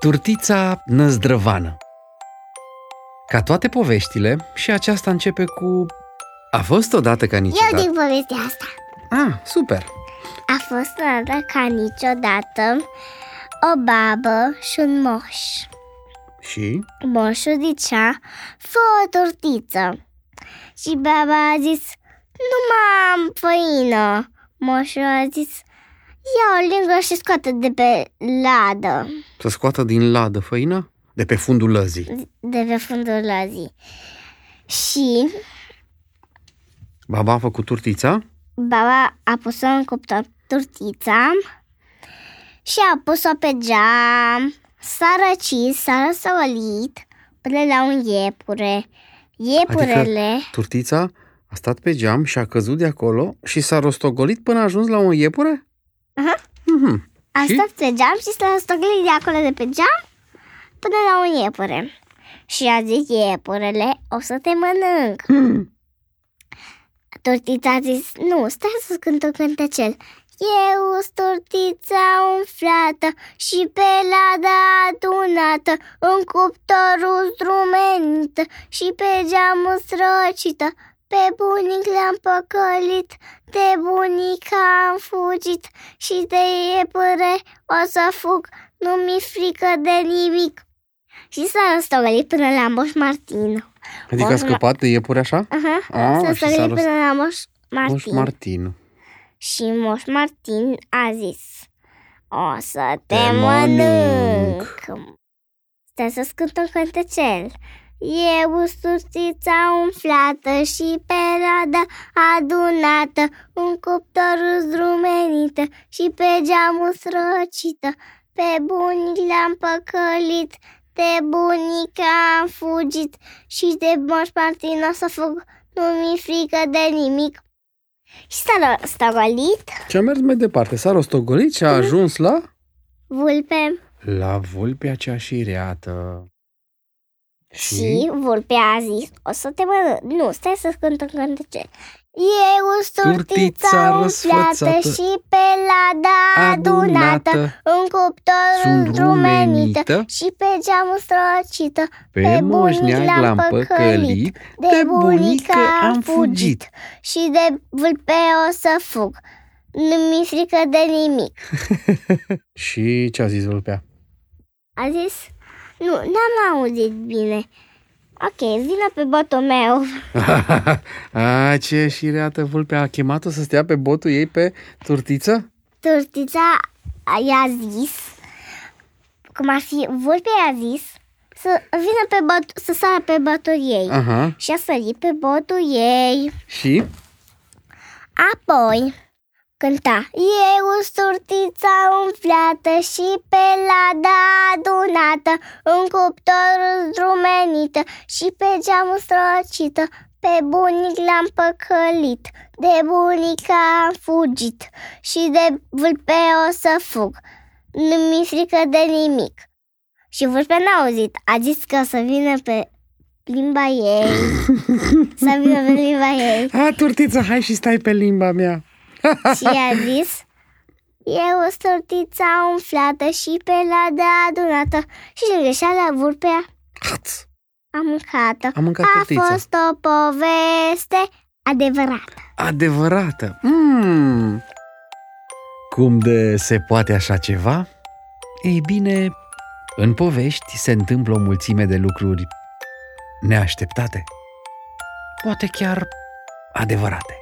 Turtița năzdrăvană Ca toate poveștile, și aceasta începe cu A fost odată ca Eu niciodată din povestea asta. Ah, super! A fost odată ca niciodată o babă și un moș. Și? Moșul zicea, fă o tortiță. Și baba a zis, nu mai am făină. Moșul a zis, ia o lingă și scoate de pe ladă, Să scoată din ladă făina? De pe fundul lăzii de pe fundul lăzii. Și Baba a făcut turtița? baba a pus-o în cuptor tortița și a pus-o pe geam. S-a răcit, s-a răsăvălit până la un iepure. Iepurele... Adică turtița a stat pe geam și a căzut de acolo și s-a rostogolit până a ajuns la un iepure? Aha. Mhm. A Și? stat pe geam și s-a stoglit de acolo de pe geam până la un iepure. Și a zis iepurele, o să te mănânc. Tortița a zis, nu, stai să cânt un cântecel. Eu sunt tortița umflată și pe lada adunată, în cuptorul strumenită și pe geamul străcită. Pe bunic le-am păcălit, de bunica am fugit și de iepure o să fug, nu mi frică de nimic. Și s-a răstogălit până la Moș Martin. Adică a Moș Ma- scăpat de iepure așa? Aha, Ah, s-a și s-a răstogălit răst- până la Moș Martin. Moș Martin. Și Moș Martin a zis O să te, Te mănânc Stai să scânt un cântecel Eu surțița umflată și pe radă adunată Un cuptor zdrumenită și pe geamul străcită Pe bunic le-am păcălit de bunica am fugit și de Moș Martin o să fug, nu mi frică de nimic. Și s-a stăgolit Și a mers mai departe. S-a rostogolit și a ajuns la... vulpe La vulpea cea șireată. Și vulpea a zis, o să te mănânc. Nu, stai să cânt un cântece. Eu sunt Turtița turtița umflată răsfățată, și pe lada adunată, în cuptorul Sunt înrumenită rumenită, și pe geamul străcită. Pe moșneag l-am păcălit, de bunică am fugit. și de vulpe o să fug. Nu mi frică de nimic. Și ce a zis vulpea? A zis, nu, n-am auzit bine. Ok, vină pe botul meu. a, ce șireată vulpea. A chemat-o să stea pe botul ei pe turtiță? Turtița i-a zis, cum ar fi, vulpea i-a zis, să vină pe bot, să sară pe botul ei. Aha. Și a sărit pe botul ei. Și? Apoi cânta Eu turtița umflată și pe lada adunată În cuptorul zdrumenită și pe geamul străcită Pe bunic l-am păcălit, de bunica am fugit Și de vulpe o să fug, nu mi frică de nimic. Și vulpea n-a auzit, a zis că o să vină pe limba ei. Să vină pe limba ei. A, turtiță, hai și stai pe limba mea. și i-a zis Eu o tortița umflată și pe lada adunată Și în greșeala vulpea Haț. aț mâncat Am mâncat A tortița. fost o poveste adevărată Adevărată. Mm. Cum de se poate așa ceva? Ei bine, în povești se întâmplă o mulțime de lucruri neașteptate. Poate chiar adevărate.